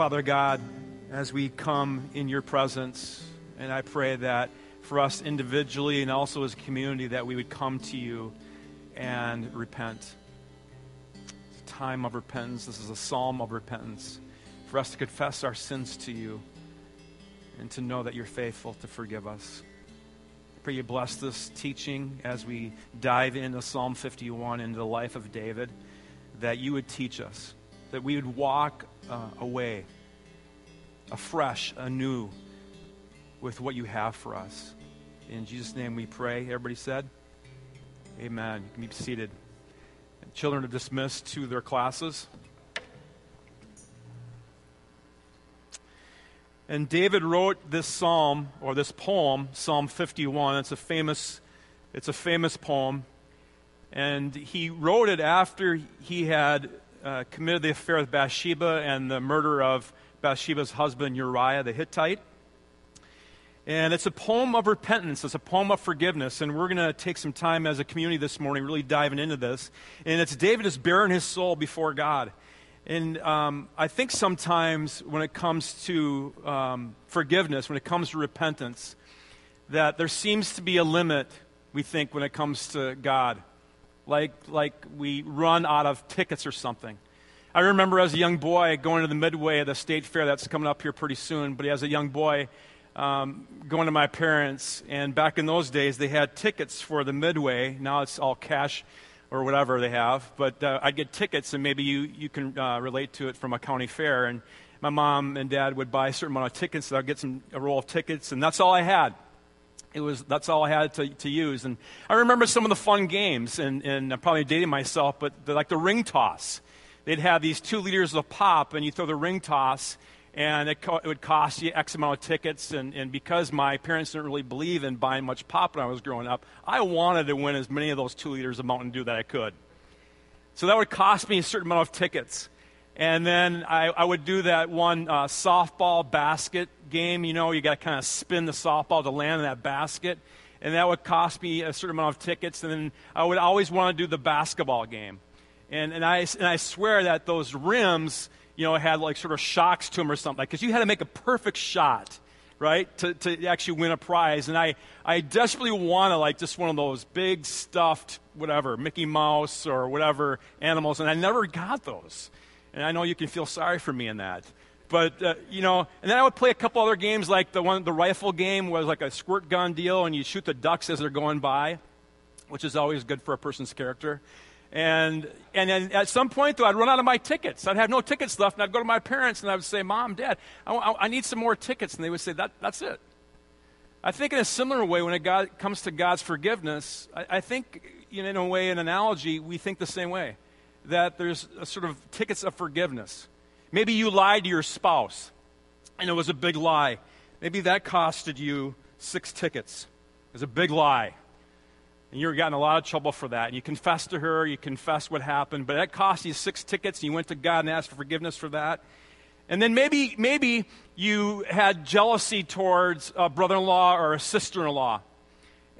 Father God, as we come in your presence, and I pray that for us individually and also as a community, that we would come to you and repent. It's a time of repentance. This is a psalm of repentance for us to confess our sins to you and to know that you're faithful to forgive us. I pray you bless this teaching as we dive into Psalm 51, into the life of David, that you would teach us, that we would walk uh, away afresh, anew, with what you have for us. In Jesus' name we pray. Everybody said, Amen. You can be seated. Children are dismissed to their classes. And David wrote this psalm or this poem, Psalm 51. It's a famous it's a famous poem. And he wrote it after he had uh, committed the affair with Bathsheba and the murder of Bathsheba's husband Uriah the Hittite. And it's a poem of repentance. It's a poem of forgiveness. And we're going to take some time as a community this morning, really diving into this. And it's David is baring his soul before God. And um, I think sometimes when it comes to um, forgiveness, when it comes to repentance, that there seems to be a limit, we think, when it comes to God. Like, like we run out of tickets or something. I remember as a young boy going to the Midway at the state fair that's coming up here pretty soon, but as a young boy, um, going to my parents, and back in those days, they had tickets for the Midway. Now it's all cash or whatever they have. But uh, I'd get tickets, and maybe you, you can uh, relate to it from a county fair. And my mom and dad would buy a certain amount of tickets, so I'd get some, a roll of tickets, and that's all I had. It was, that's all I had to, to use. And I remember some of the fun games, and, and I'm probably dating myself, but like the ring toss. They'd have these two liters of pop, and you throw the ring toss, and it, co- it, would cost you X amount of tickets. And, and because my parents didn't really believe in buying much pop when I was growing up, I wanted to win as many of those two liters of Mountain Dew that I could. So that would cost me a certain amount of tickets. And then I, I would do that one uh, softball basket game. You know, you got to kind of spin the softball to land in that basket. And that would cost me a certain amount of tickets. And then I would always want to do the basketball game. And, and, I, and I swear that those rims you know, had like sort of shocks to them or something. Because you had to make a perfect shot, right, to, to actually win a prize. And I, I desperately wanted like just one of those big stuffed, whatever, Mickey Mouse or whatever animals. And I never got those. And I know you can feel sorry for me in that. But, uh, you know, and then I would play a couple other games like the one, the rifle game was like a squirt gun deal and you shoot the ducks as they're going by, which is always good for a person's character. And, and then at some point, though, I'd run out of my tickets. I'd have no tickets left, and I'd go to my parents and I would say, Mom, Dad, I, I, I need some more tickets. And they would say, that, That's it. I think in a similar way, when it comes to God's forgiveness, I, I think, you know, in a way, an analogy, we think the same way. That there's a sort of tickets of forgiveness. Maybe you lied to your spouse, and it was a big lie. Maybe that costed you six tickets. It was a big lie. And you got getting a lot of trouble for that. And you confessed to her, you confessed what happened, but that cost you six tickets, and you went to God and asked for forgiveness for that. And then maybe, maybe you had jealousy towards a brother in law or a sister in law.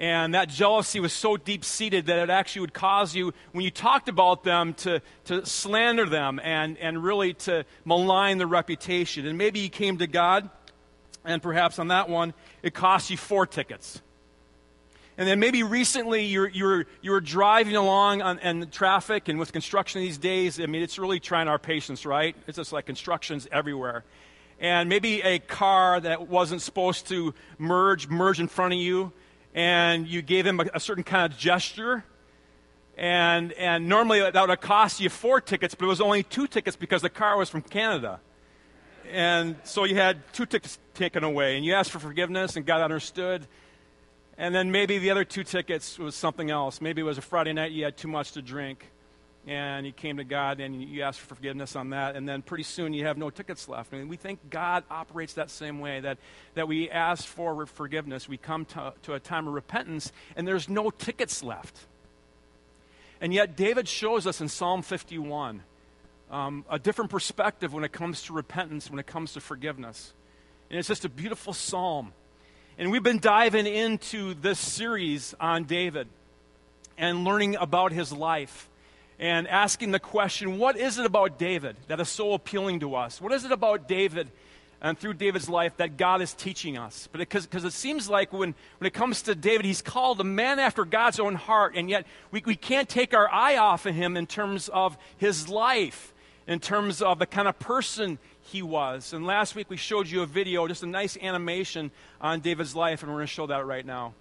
And that jealousy was so deep seated that it actually would cause you, when you talked about them, to, to slander them and, and really to malign their reputation. And maybe you came to God, and perhaps on that one, it cost you four tickets. And then maybe recently you're, you're, you're driving along on, and traffic, and with construction these days, I mean, it's really trying our patience, right? It's just like constructions everywhere. And maybe a car that wasn't supposed to merge, merge in front of you, and you gave him a, a certain kind of gesture. And, and normally that would have cost you four tickets, but it was only two tickets because the car was from Canada. And so you had two tickets taken away, and you asked for forgiveness, and God understood. And then maybe the other two tickets was something else. Maybe it was a Friday night you had too much to drink and you came to God and you asked for forgiveness on that, and then pretty soon you have no tickets left. I mean, we think God operates that same way that, that we ask for forgiveness, we come to, to a time of repentance, and there's no tickets left. And yet, David shows us in Psalm 51 um, a different perspective when it comes to repentance, when it comes to forgiveness. And it's just a beautiful psalm. And we've been diving into this series on David and learning about his life. And asking the question what is it about David that is so appealing to us? What is it about David and through David's life that God is teaching us? Because it, it seems like when, when it comes to David, he's called a man after God's own heart, and yet we, we can't take our eye off of him in terms of his life, in terms of the kind of person he was. And last week we showed you a video, just a nice animation on David's life, and we're going to show that right now.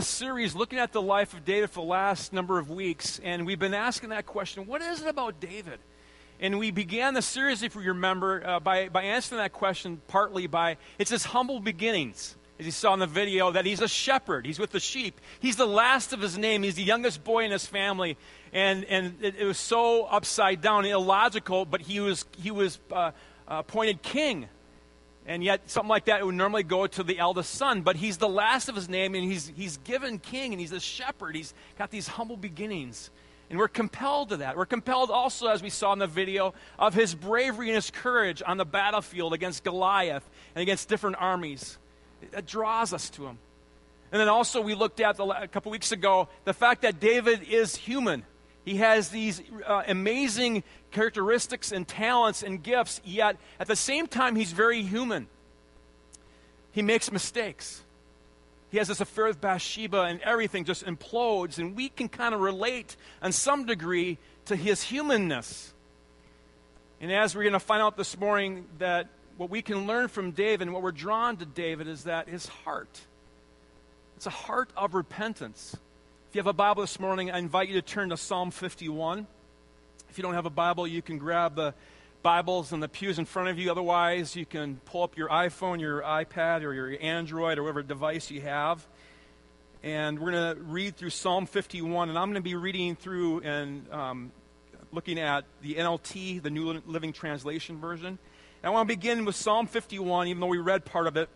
This series looking at the life of David for the last number of weeks, and we've been asking that question what is it about David? And we began the series, if you remember, uh, by, by answering that question partly by it's his humble beginnings. As you saw in the video, that he's a shepherd. He's with the sheep. He's the last of his name. He's the youngest boy in his family. And, and it, it was so upside down, illogical, but he was, he was uh, appointed king and yet, something like that would normally go to the eldest son, but he's the last of his name, and he's, he's given king, and he's a shepherd. He's got these humble beginnings. And we're compelled to that. We're compelled also, as we saw in the video, of his bravery and his courage on the battlefield against Goliath and against different armies. That draws us to him. And then also, we looked at the, a couple weeks ago the fact that David is human. He has these uh, amazing characteristics and talents and gifts, yet at the same time, he's very human. He makes mistakes. He has this affair with Bathsheba, and everything just implodes, and we can kind of relate on some degree to his humanness. And as we're going to find out this morning, that what we can learn from David and what we're drawn to David is that his heart, it's a heart of repentance. If you have a Bible this morning, I invite you to turn to Psalm 51. If you don't have a Bible, you can grab the Bibles in the pews in front of you. Otherwise, you can pull up your iPhone, your iPad, or your Android, or whatever device you have. And we're going to read through Psalm 51. And I'm going to be reading through and um, looking at the NLT, the New Living Translation version. And I want to begin with Psalm 51, even though we read part of it,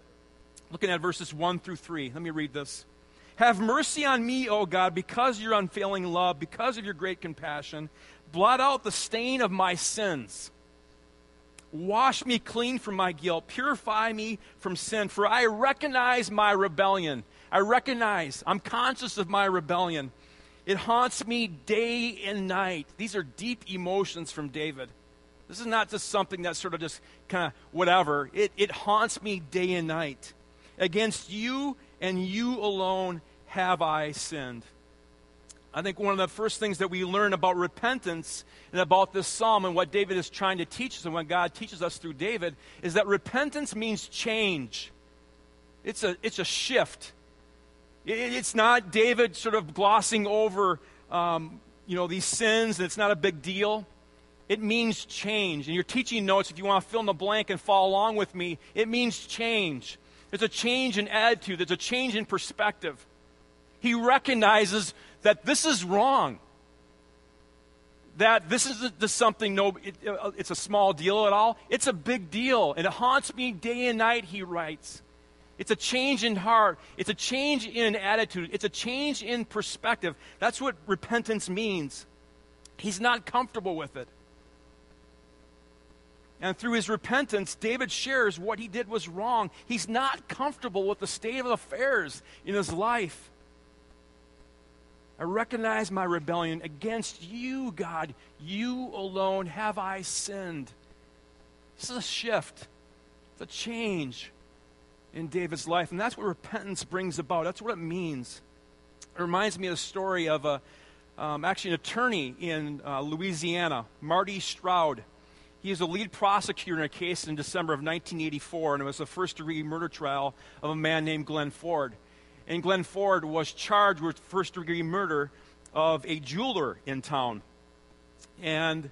looking at verses 1 through 3. Let me read this. Have mercy on me, O God, because of your unfailing love, because of your great compassion blot out the stain of my sins. Wash me clean from my guilt. Purify me from sin, for I recognize my rebellion. I recognize, I'm conscious of my rebellion. It haunts me day and night. These are deep emotions from David. This is not just something that's sort of just kind of whatever. It, it haunts me day and night. Against you and you alone have I sinned. I think one of the first things that we learn about repentance and about this psalm and what David is trying to teach us and what God teaches us through David is that repentance means change. It's a, it's a shift. It, it's not David sort of glossing over um, you know, these sins and it's not a big deal. It means change. And your teaching notes, if you want to fill in the blank and follow along with me, it means change. There's a change in attitude, there's a change in perspective. He recognizes that this is wrong. That this isn't just something, no, it, uh, it's a small deal at all. It's a big deal. And it haunts me day and night, he writes. It's a change in heart. It's a change in attitude. It's a change in perspective. That's what repentance means. He's not comfortable with it. And through his repentance, David shares what he did was wrong. He's not comfortable with the state of affairs in his life. I recognize my rebellion against you, God. You alone have I sinned. This is a shift, it's a change in David's life. And that's what repentance brings about. That's what it means. It reminds me of the story of a, um, actually an attorney in uh, Louisiana, Marty Stroud. He is a lead prosecutor in a case in December of 1984, and it was the first degree murder trial of a man named Glenn Ford and Glenn Ford was charged with first degree murder of a jeweler in town. And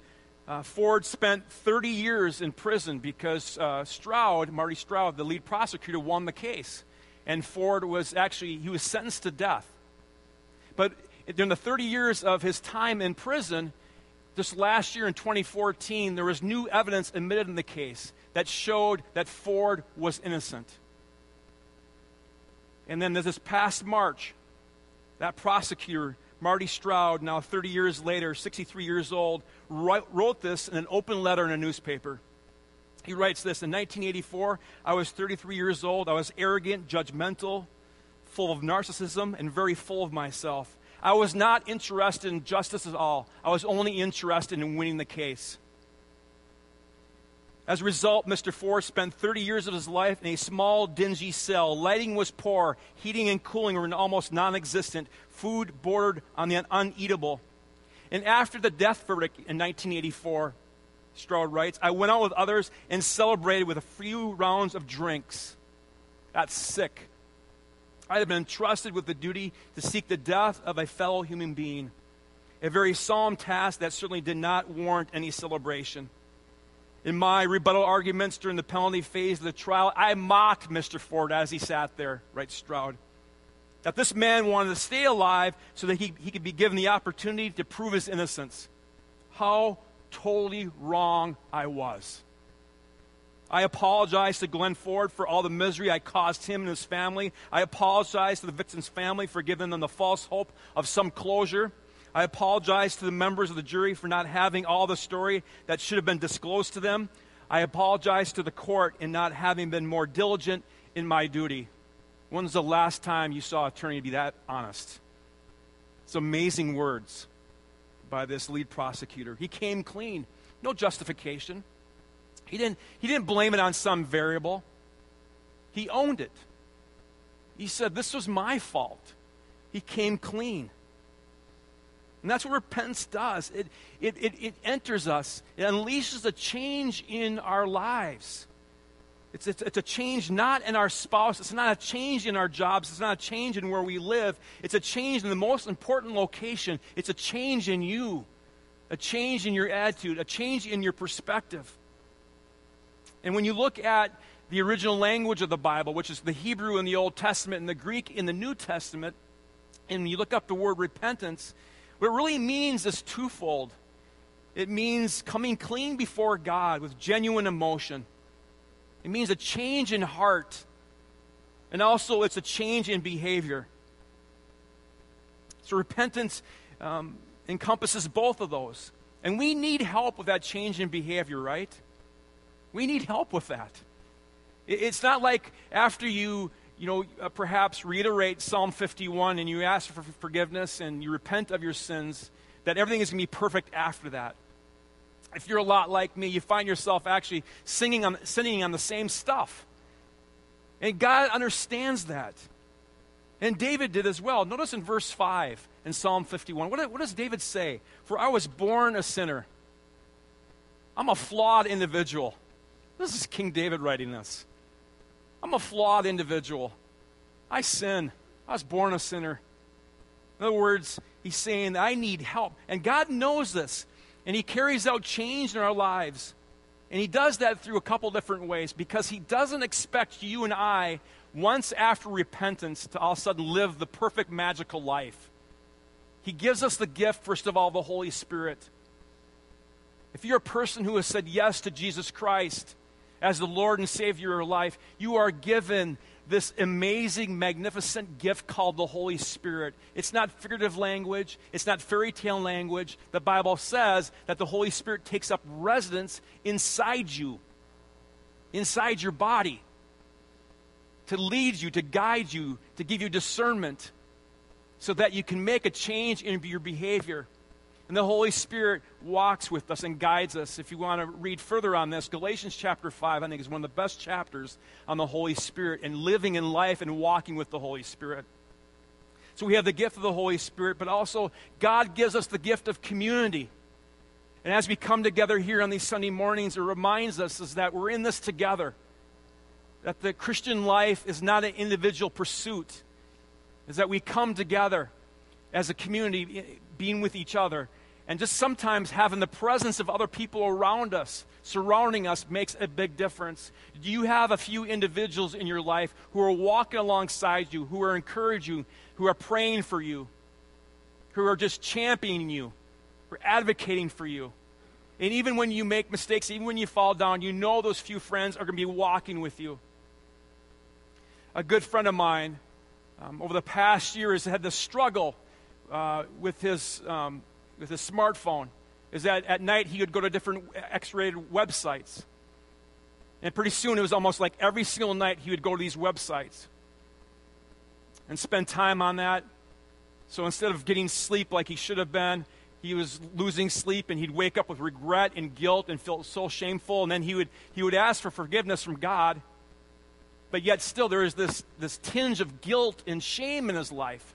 uh, Ford spent 30 years in prison because uh, Stroud, Marty Stroud, the lead prosecutor, won the case. And Ford was actually, he was sentenced to death. But during the 30 years of his time in prison, this last year in 2014, there was new evidence admitted in the case that showed that Ford was innocent. And then there's this past March, that prosecutor, Marty Stroud, now 30 years later, 63 years old, wrote this in an open letter in a newspaper. He writes this In 1984, I was 33 years old. I was arrogant, judgmental, full of narcissism, and very full of myself. I was not interested in justice at all. I was only interested in winning the case. As a result, Mr. Ford spent 30 years of his life in a small, dingy cell. Lighting was poor, heating and cooling were almost non existent, food bordered on the uneatable. And after the death verdict in 1984, Stroud writes, I went out with others and celebrated with a few rounds of drinks. That's sick. I had been entrusted with the duty to seek the death of a fellow human being, a very solemn task that certainly did not warrant any celebration. In my rebuttal arguments during the penalty phase of the trial, I mocked Mr. Ford as he sat there, writes Stroud. That this man wanted to stay alive so that he, he could be given the opportunity to prove his innocence. How totally wrong I was. I apologize to Glenn Ford for all the misery I caused him and his family. I apologize to the victim's family for giving them the false hope of some closure. I apologize to the members of the jury for not having all the story that should have been disclosed to them. I apologize to the court in not having been more diligent in my duty. When's the last time you saw an attorney be that honest? It's amazing words by this lead prosecutor. He came clean, no justification. He didn't, he didn't blame it on some variable, he owned it. He said, This was my fault. He came clean. And that's what repentance does. It, it, it, it, enters us, it unleashes a change in our lives. It's, it's, it's a change not in our spouse, it's not a change in our jobs, it's not a change in where we live. It's a change in the most important location. It's a change in you, a change in your attitude, a change in your perspective. And when you look at the original language of the Bible, which is the Hebrew in the Old Testament and the Greek in the New Testament, and you look up the word repentance, what it really means is twofold. It means coming clean before God with genuine emotion. It means a change in heart. And also, it's a change in behavior. So, repentance um, encompasses both of those. And we need help with that change in behavior, right? We need help with that. It's not like after you you know, uh, perhaps reiterate Psalm 51 and you ask for forgiveness and you repent of your sins, that everything is going to be perfect after that. If you're a lot like me, you find yourself actually singing on, singing on the same stuff. And God understands that. And David did as well. Notice in verse 5 in Psalm 51, what, what does David say? For I was born a sinner. I'm a flawed individual. This is King David writing this. I'm a flawed individual. I sin. I was born a sinner. In other words, he's saying I need help. And God knows this. And he carries out change in our lives. And he does that through a couple different ways because he doesn't expect you and I, once after repentance, to all of a sudden live the perfect magical life. He gives us the gift, first of all, the Holy Spirit. If you're a person who has said yes to Jesus Christ, as the Lord and Savior of your life, you are given this amazing, magnificent gift called the Holy Spirit. It's not figurative language, it's not fairy tale language. The Bible says that the Holy Spirit takes up residence inside you, inside your body, to lead you, to guide you, to give you discernment, so that you can make a change in your behavior. And the Holy Spirit walks with us and guides us. If you want to read further on this, Galatians chapter 5, I think, is one of the best chapters on the Holy Spirit and living in life and walking with the Holy Spirit. So we have the gift of the Holy Spirit, but also God gives us the gift of community. And as we come together here on these Sunday mornings, it reminds us is that we're in this together. That the Christian life is not an individual pursuit, is that we come together as a community, being with each other, and just sometimes having the presence of other people around us, surrounding us, makes a big difference. Do you have a few individuals in your life who are walking alongside you, who are encouraging you, who are praying for you, who are just championing you, who are advocating for you. And even when you make mistakes, even when you fall down, you know those few friends are going to be walking with you. A good friend of mine um, over the past year has had the struggle uh, with, his, um, with his smartphone. Is that at night he would go to different X rated websites. And pretty soon it was almost like every single night he would go to these websites and spend time on that. So instead of getting sleep like he should have been, he was losing sleep and he'd wake up with regret and guilt and feel so shameful. And then he would, he would ask for forgiveness from God. But yet, still, there is this, this tinge of guilt and shame in his life.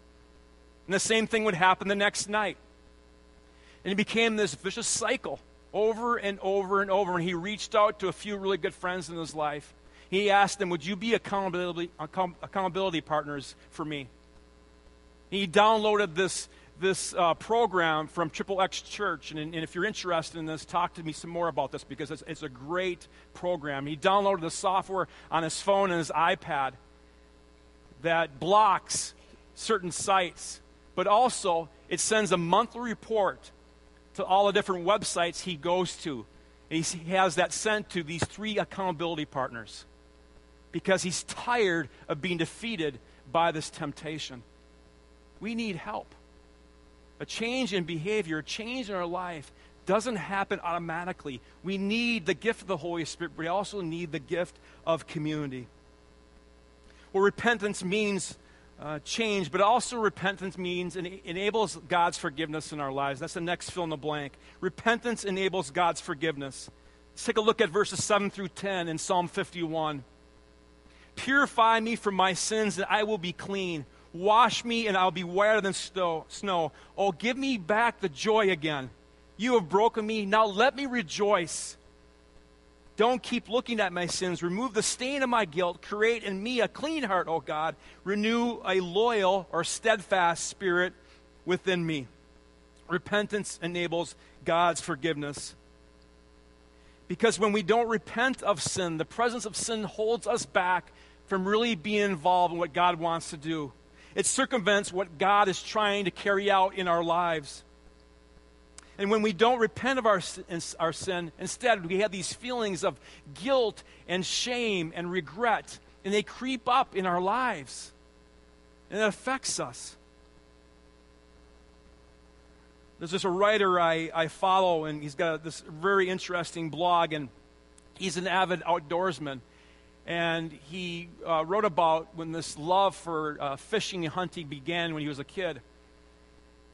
And the same thing would happen the next night. And it became this vicious cycle over and over and over. And he reached out to a few really good friends in his life. He asked them, Would you be accountability, accountability partners for me? He downloaded this, this uh, program from Triple X Church. And, and, if you're interested in this, talk to me some more about this because it's, it's a great program. He downloaded the software on his phone and his iPad that blocks certain sites, but also it sends a monthly report to all the different websites he goes to. And he has that sent to these three accountability partners because he's tired of being defeated by this temptation. We need help. A change in behavior, a change in our life doesn't happen automatically. We need the gift of the Holy Spirit, but we also need the gift of community. Well, repentance means uh, change, but also repentance means and enables God's forgiveness in our lives. That's the next fill in the blank. Repentance enables God's forgiveness. Let's take a look at verses 7 through 10 in Psalm 51. Purify me from my sins, that I will be clean. Wash me, and I'll be whiter than snow. Oh, give me back the joy again. You have broken me. Now let me rejoice. Don't keep looking at my sins. Remove the stain of my guilt. Create in me a clean heart, O God. Renew a loyal or steadfast spirit within me. Repentance enables God's forgiveness. Because when we don't repent of sin, the presence of sin holds us back from really being involved in what God wants to do. It circumvents what God is trying to carry out in our lives. And when we don't repent of our, our sin, instead we have these feelings of guilt and shame and regret, and they creep up in our lives. And it affects us. There's just a writer I, I follow, and he's got this very interesting blog, and he's an avid outdoorsman and he uh, wrote about when this love for uh, fishing and hunting began when he was a kid.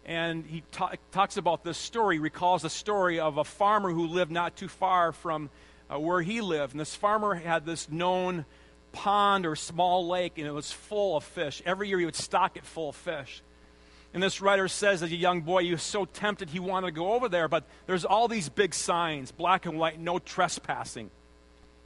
And he ta- talks about this story, recalls the story of a farmer who lived not too far from uh, where he lived. And this farmer had this known pond or small lake, and it was full of fish. Every year he would stock it full of fish. And this writer says, as a young boy, he was so tempted he wanted to go over there, but there's all these big signs, black and white, no trespassing.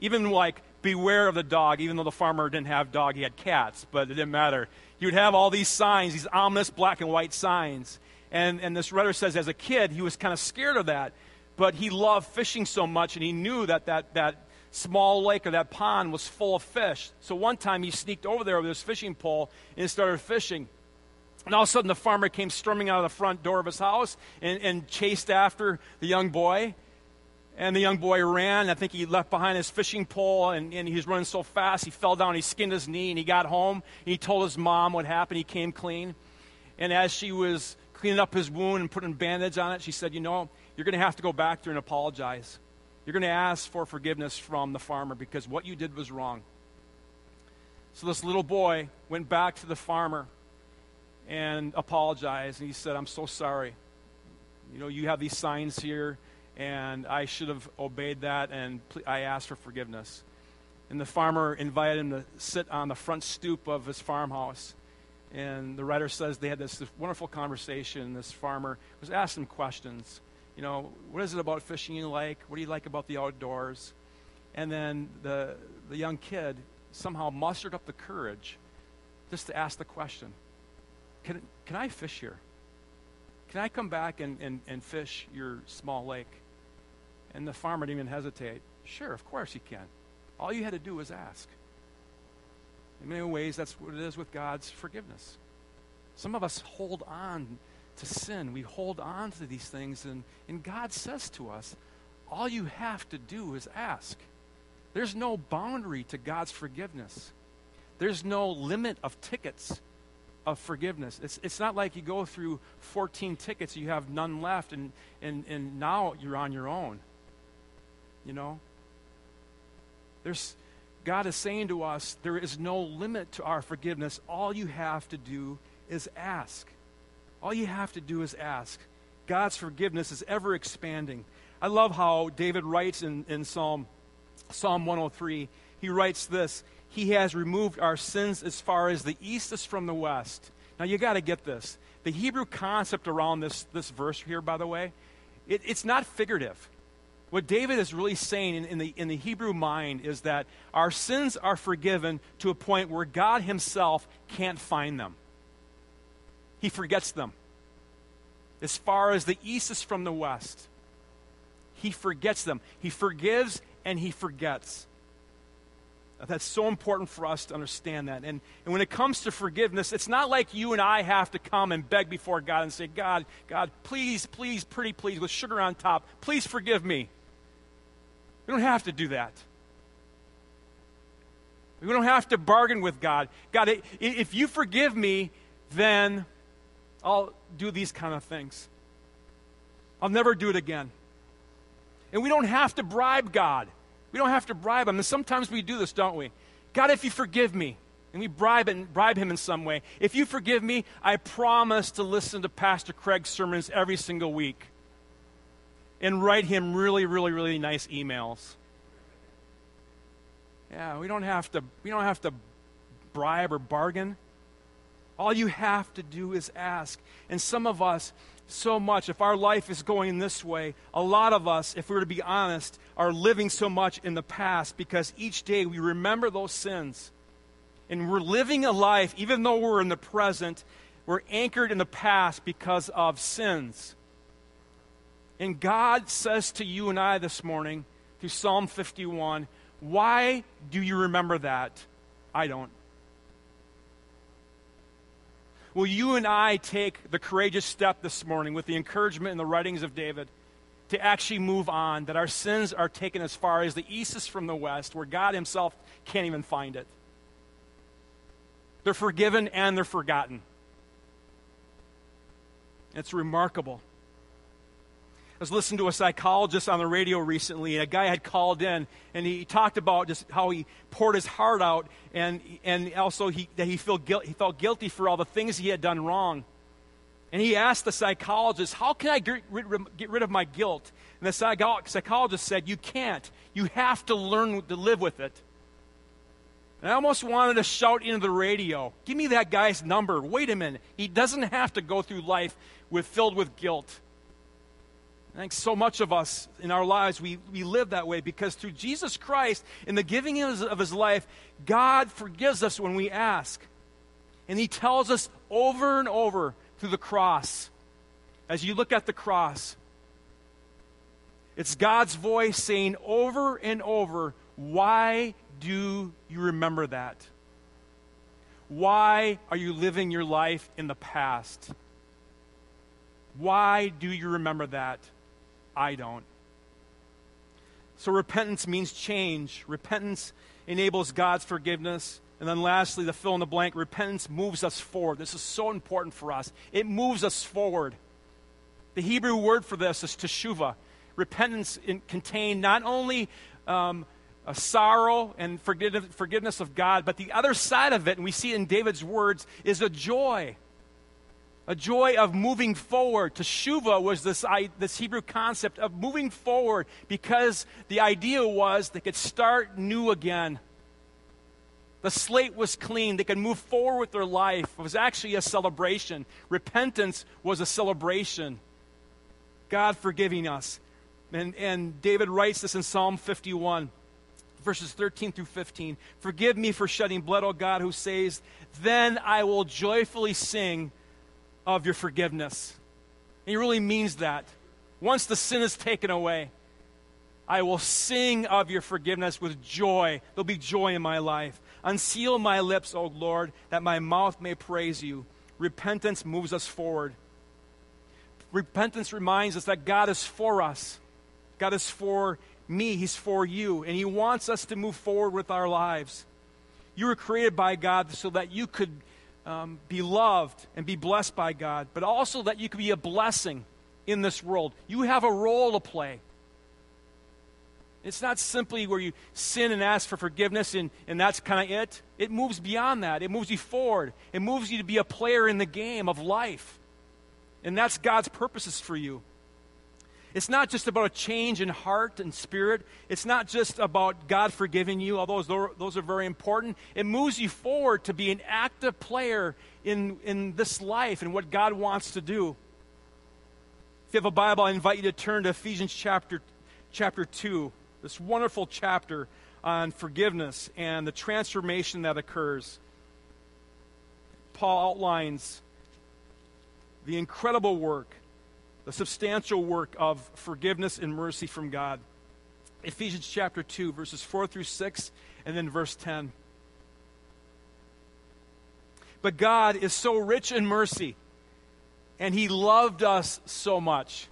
Even like beware of the dog, even though the farmer didn't have dog, he had cats, but it didn't matter. He would have all these signs, these ominous black and white signs. And, and this writer says as a kid, he was kind of scared of that, but he loved fishing so much, and he knew that that, that small lake or that pond was full of fish. So one time he sneaked over there with his fishing pole and started fishing. And all of a sudden, the farmer came storming out of the front door of his house and, and chased after the young boy. And the young boy ran. I think he left behind his fishing pole, and, and he was running so fast, he fell down, he skinned his knee, and he got home. And he told his mom what happened. He came clean. And as she was cleaning up his wound and putting a bandage on it, she said, You know, you're going to have to go back there and apologize. You're going to ask for forgiveness from the farmer because what you did was wrong. So this little boy went back to the farmer and apologized. And he said, I'm so sorry. You know, you have these signs here and I should have obeyed that, and I asked for forgiveness. And the farmer invited him to sit on the front stoop of his farmhouse. And the writer says they had this, this wonderful conversation. This farmer was asking questions. You know, what is it about fishing you like? What do you like about the outdoors? And then the, the young kid somehow mustered up the courage just to ask the question Can, can I fish here? Can I come back and, and, and fish your small lake? And the farmer didn't even hesitate. Sure, of course you can. All you had to do was ask. In many ways, that's what it is with God's forgiveness. Some of us hold on to sin. We hold on to these things, and, and God says to us, all you have to do is ask. There's no boundary to God's forgiveness. There's no limit of tickets of forgiveness. It's, it's not like you go through 14 tickets, you have none left, and, and, and now you're on your own. You know? There's, God is saying to us, there is no limit to our forgiveness. All you have to do is ask. All you have to do is ask. God's forgiveness is ever expanding. I love how David writes in, in Psalm, Psalm 103. He writes this He has removed our sins as far as the east is from the west. Now, you got to get this. The Hebrew concept around this, this verse here, by the way, it, it's not figurative. What David is really saying in, in, the, in the Hebrew mind is that our sins are forgiven to a point where God Himself can't find them. He forgets them. As far as the east is from the west, He forgets them. He forgives and He forgets. That's so important for us to understand that. And, and when it comes to forgiveness, it's not like you and I have to come and beg before God and say, God, God, please, please, pretty please, with sugar on top, please forgive me. We don't have to do that. We don't have to bargain with God. God, if you forgive me, then I'll do these kind of things. I'll never do it again. And we don't have to bribe God. We don't have to bribe him. And sometimes we do this, don't we? God, if you forgive me, and we bribe, and bribe him in some way, if you forgive me, I promise to listen to Pastor Craig's sermons every single week and write him really, really, really nice emails. Yeah, we don't have to, we don't have to bribe or bargain. All you have to do is ask. And some of us, so much, if our life is going this way, a lot of us, if we were to be honest, are living so much in the past because each day we remember those sins. And we're living a life, even though we're in the present, we're anchored in the past because of sins. And God says to you and I this morning through Psalm 51, Why do you remember that? I don't. Will you and I take the courageous step this morning with the encouragement in the writings of David to actually move on, that our sins are taken as far as the east is from the west, where God Himself can't even find it? They're forgiven and they're forgotten. It's remarkable. I was listening to a psychologist on the radio recently, and a guy had called in, and he talked about just how he poured his heart out, and, and also he, that he, felt guilt, he felt guilty for all the things he had done wrong. And he asked the psychologist, How can I get rid, get rid of my guilt? And the psychologist said, You can't. You have to learn to live with it. And I almost wanted to shout into the radio, Give me that guy's number. Wait a minute. He doesn't have to go through life with, filled with guilt. I think so much of us in our lives, we, we live that way because through Jesus Christ, in the giving of his, of his life, God forgives us when we ask. And he tells us over and over through the cross, as you look at the cross, it's God's voice saying over and over, Why do you remember that? Why are you living your life in the past? Why do you remember that? I don't. So repentance means change. Repentance enables God's forgiveness. And then lastly, the fill in the blank, repentance moves us forward. This is so important for us. It moves us forward. The Hebrew word for this is teshuvah. Repentance in, contained not only um, a sorrow and forgiveness of God, but the other side of it, and we see it in David's words, is a joy a joy of moving forward. Teshuva was this, this Hebrew concept of moving forward because the idea was they could start new again. The slate was clean. They could move forward with their life. It was actually a celebration. Repentance was a celebration. God forgiving us. And, and David writes this in Psalm 51, verses 13 through 15. Forgive me for shedding blood, O God, who says, Then I will joyfully sing of your forgiveness. And he really means that. Once the sin is taken away, I will sing of your forgiveness with joy. There'll be joy in my life. Unseal my lips, O Lord, that my mouth may praise you. Repentance moves us forward. repentance reminds us that God is for us. God is for me, He's for you, and He wants us to move forward with our lives. You were created by God so that you could um, be loved and be blessed by God, but also that you could be a blessing in this world. You have a role to play. It's not simply where you sin and ask for forgiveness and, and that's kind of it. It moves beyond that. It moves you forward. It moves you to be a player in the game of life. And that's God's purposes for you. It's not just about a change in heart and spirit. It's not just about God forgiving you, although those, are very important. It moves you forward to be an active player in, in this life and what God wants to do. If you have a Bible, I invite you to turn to Ephesians chapter, chapter 2, this wonderful chapter on forgiveness and the transformation that occurs. Paul outlines the incredible work the substantial work of forgiveness and mercy from God. Ephesians chapter 2, verses 4 through 6, and then verse 10. But God is so rich in mercy, and He loved us so much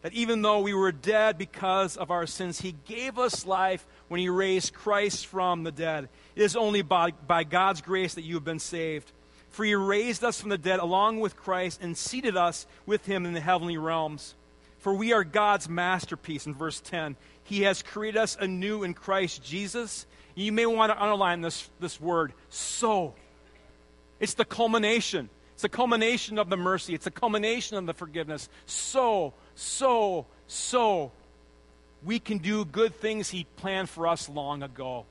that even though we were dead because of our sins, He gave us life when He raised Christ from the dead. It is only by, by God's grace that you have been saved. For he raised us from the dead along with Christ and seated us with him in the heavenly realms. For we are God's masterpiece, in verse 10. He has created us anew in Christ Jesus. You may want to underline this, this word, so. It's the culmination. It's the culmination of the mercy. It's the culmination of the forgiveness. So, so, so, we can do good things He planned for us long ago.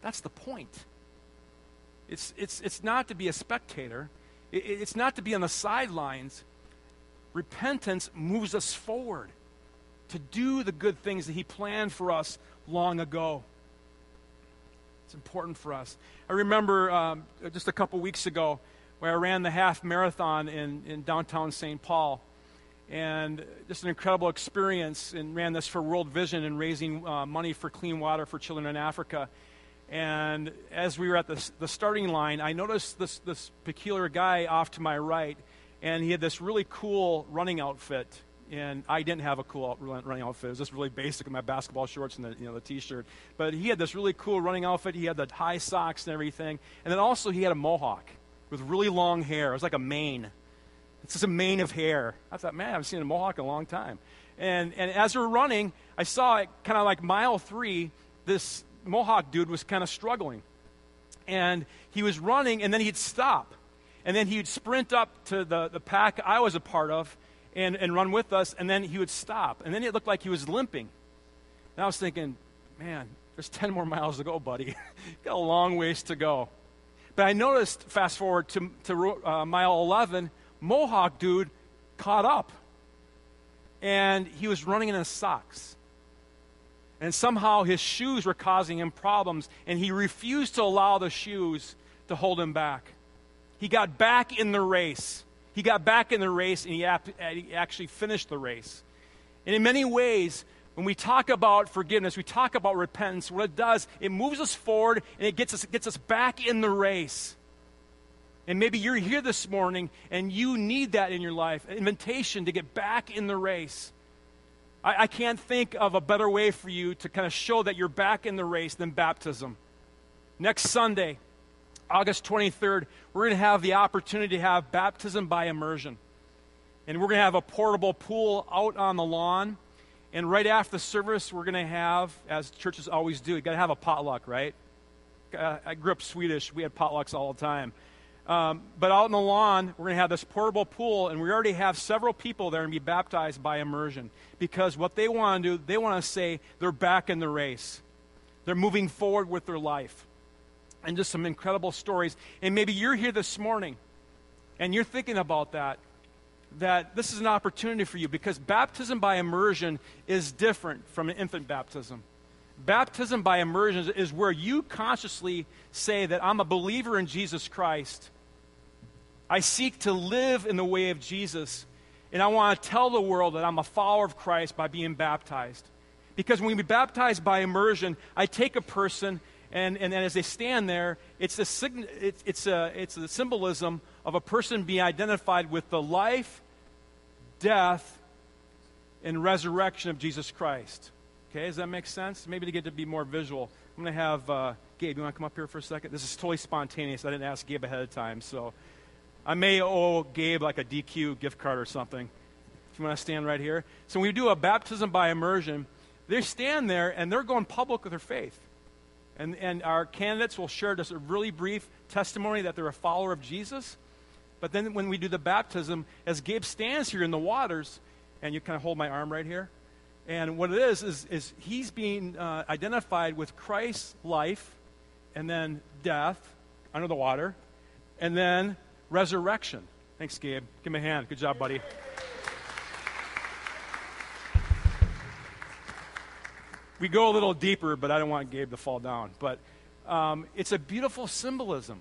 That's the point. It's, it's, it's not to be a spectator, it, it's not to be on the sidelines. Repentance moves us forward to do the good things that He planned for us long ago. It's important for us. I remember um, just a couple weeks ago where I ran the half marathon in, in downtown St. Paul. And just an incredible experience, and ran this for World Vision and raising uh, money for clean water for children in Africa. And as we were at the, the starting line, I noticed this, this peculiar guy off to my right, and he had this really cool running outfit. And I didn't have a cool running outfit. It was just really basic with my basketball shorts and the, you know, the t-shirt. But he had this really cool running outfit. He had the high socks and everything. And then also he had a mohawk with really long hair. It was like a mane. It's just a mane of hair. I thought, man, I haven't seen a mohawk in a long time. And, and as we are running, I saw it kind of like mile three, this, Mohawk dude was kind of struggling. And he was running, and then he'd stop. And then he'd sprint up to the, the pack I was a part of and, and run with us, and then he would stop. And then it looked like he was limping. And I was thinking, man, there's 10 more miles to go, buddy. Got a long ways to go. But I noticed, fast forward to, to uh, mile 11, Mohawk dude caught up. And he was running in his socks. And somehow his shoes were causing him problems, and he refused to allow the shoes to hold him back. He got back in the race. He got back in the race, and he, ap- he actually finished the race. And in many ways, when we talk about forgiveness, we talk about repentance, what it does, it moves us forward and it gets us, it gets us back in the race. And maybe you're here this morning and you need that in your life, an invitation to get back in the race. I, I can't think of a better way for you to kind of show that you're back in the race than baptism. Next Sunday, August 23rd, we're going to have the opportunity to have baptism by immersion. And we're going to have a portable pool out on the lawn. And right after the service, we're going to have, as churches always do, you got to have a potluck, right? I grew up Swedish. We had potlucks all the time. Um, but out in the lawn, we're going to have this portable pool, and we already have several people there and be baptized by immersion. Because what they want to do, they want to say they're back in the race. They're moving forward with their life. And just some incredible stories. And maybe you're here this morning and you're thinking about that, that this is an opportunity for you because baptism by immersion is different from an infant baptism. Baptism by immersion is where you consciously say that I'm a believer in Jesus Christ. I seek to live in the way of Jesus, and I want to tell the world that I'm a follower of Christ by being baptized. Because when we baptize by immersion, I take a person, and, and, and as they stand there, it's a, it's, it's, a, it's a symbolism of a person being identified with the life, death, and resurrection of Jesus Christ. Okay, does that make sense? Maybe to get to be more visual. I'm going to have uh, Gabe, you want to come up here for a second? This is totally spontaneous. I didn't ask Gabe ahead of time, so I may owe Gabe like a DQ gift card or something. If you want to stand right here. So when we do a baptism by immersion, they stand there and they're going public with their faith. And, and our candidates will share just a really brief testimony that they're a follower of Jesus. But then when we do the baptism, as Gabe stands here in the waters, and you kind of hold my arm right here, and what it is, is, is he's being uh, identified with Christ's life, and then death under the water, and then resurrection. Thanks, Gabe. Give me a hand. Good job, buddy. we go a little deeper, but I don't want Gabe to fall down. But um, it's a beautiful symbolism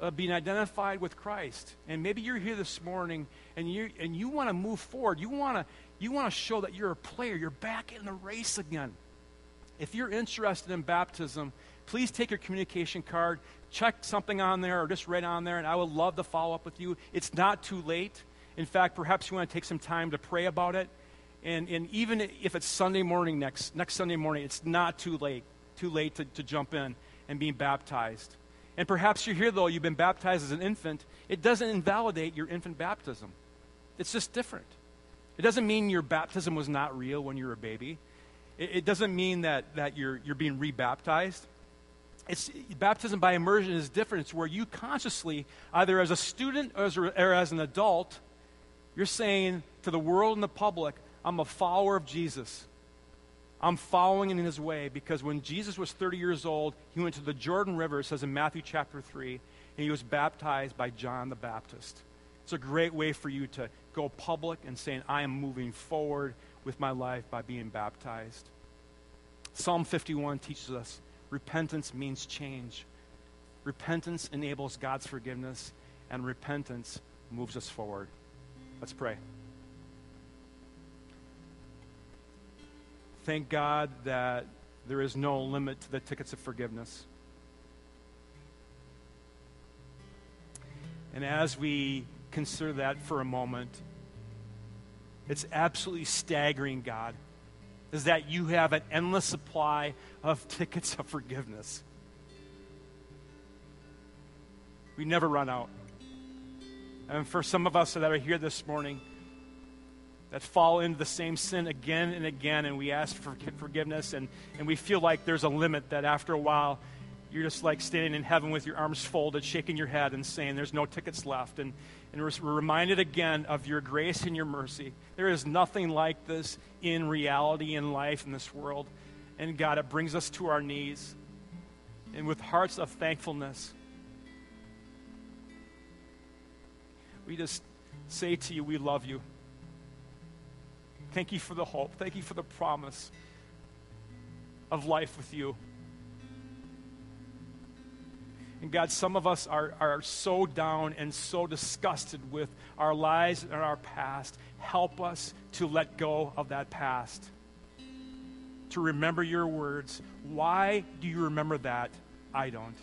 of being identified with Christ. And maybe you're here this morning and you and you want to move forward. You want to you want to show that you're a player. You're back in the race again. If you're interested in baptism, please take your communication card, check something on there, or just write on there, and I would love to follow up with you. It's not too late. In fact, perhaps you want to take some time to pray about it and, and even if it's Sunday morning next, next Sunday morning, it's not too late, too late to, to jump in and be baptized. And perhaps you're here, though, you've been baptized as an infant. It doesn't invalidate your infant baptism. It's just different. It doesn't mean your baptism was not real when you were a baby. It, it doesn't mean that, that you're, you're being rebaptized. It's, baptism by immersion is different. It's where you consciously, either as a student or as, or as an adult, you're saying to the world and the public, I'm a follower of Jesus. I'm following in his way because when Jesus was 30 years old, he went to the Jordan River, it says in Matthew chapter 3, and he was baptized by John the Baptist. It's a great way for you to go public and saying, I am moving forward with my life by being baptized. Psalm 51 teaches us repentance means change. Repentance enables God's forgiveness, and repentance moves us forward. Let's pray. Thank God that there is no limit to the tickets of forgiveness. And as we consider that for a moment, it's absolutely staggering, God, is that you have an endless supply of tickets of forgiveness. We never run out. And for some of us that are here this morning, that fall into the same sin again and again, and we ask for forgiveness, and, and we feel like there's a limit that after a while, you're just like standing in heaven with your arms folded, shaking your head, and saying, There's no tickets left. And, and we're reminded again of your grace and your mercy. There is nothing like this in reality, in life, in this world. And God, it brings us to our knees. And with hearts of thankfulness, we just say to you, We love you. Thank you for the hope. Thank you for the promise of life with you. And God, some of us are, are so down and so disgusted with our lives and our past. Help us to let go of that past, to remember your words. Why do you remember that? I don't.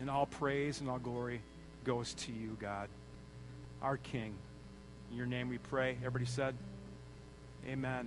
And all praise and all glory goes to you, God, our King. In your name we pray. Everybody said, Amen.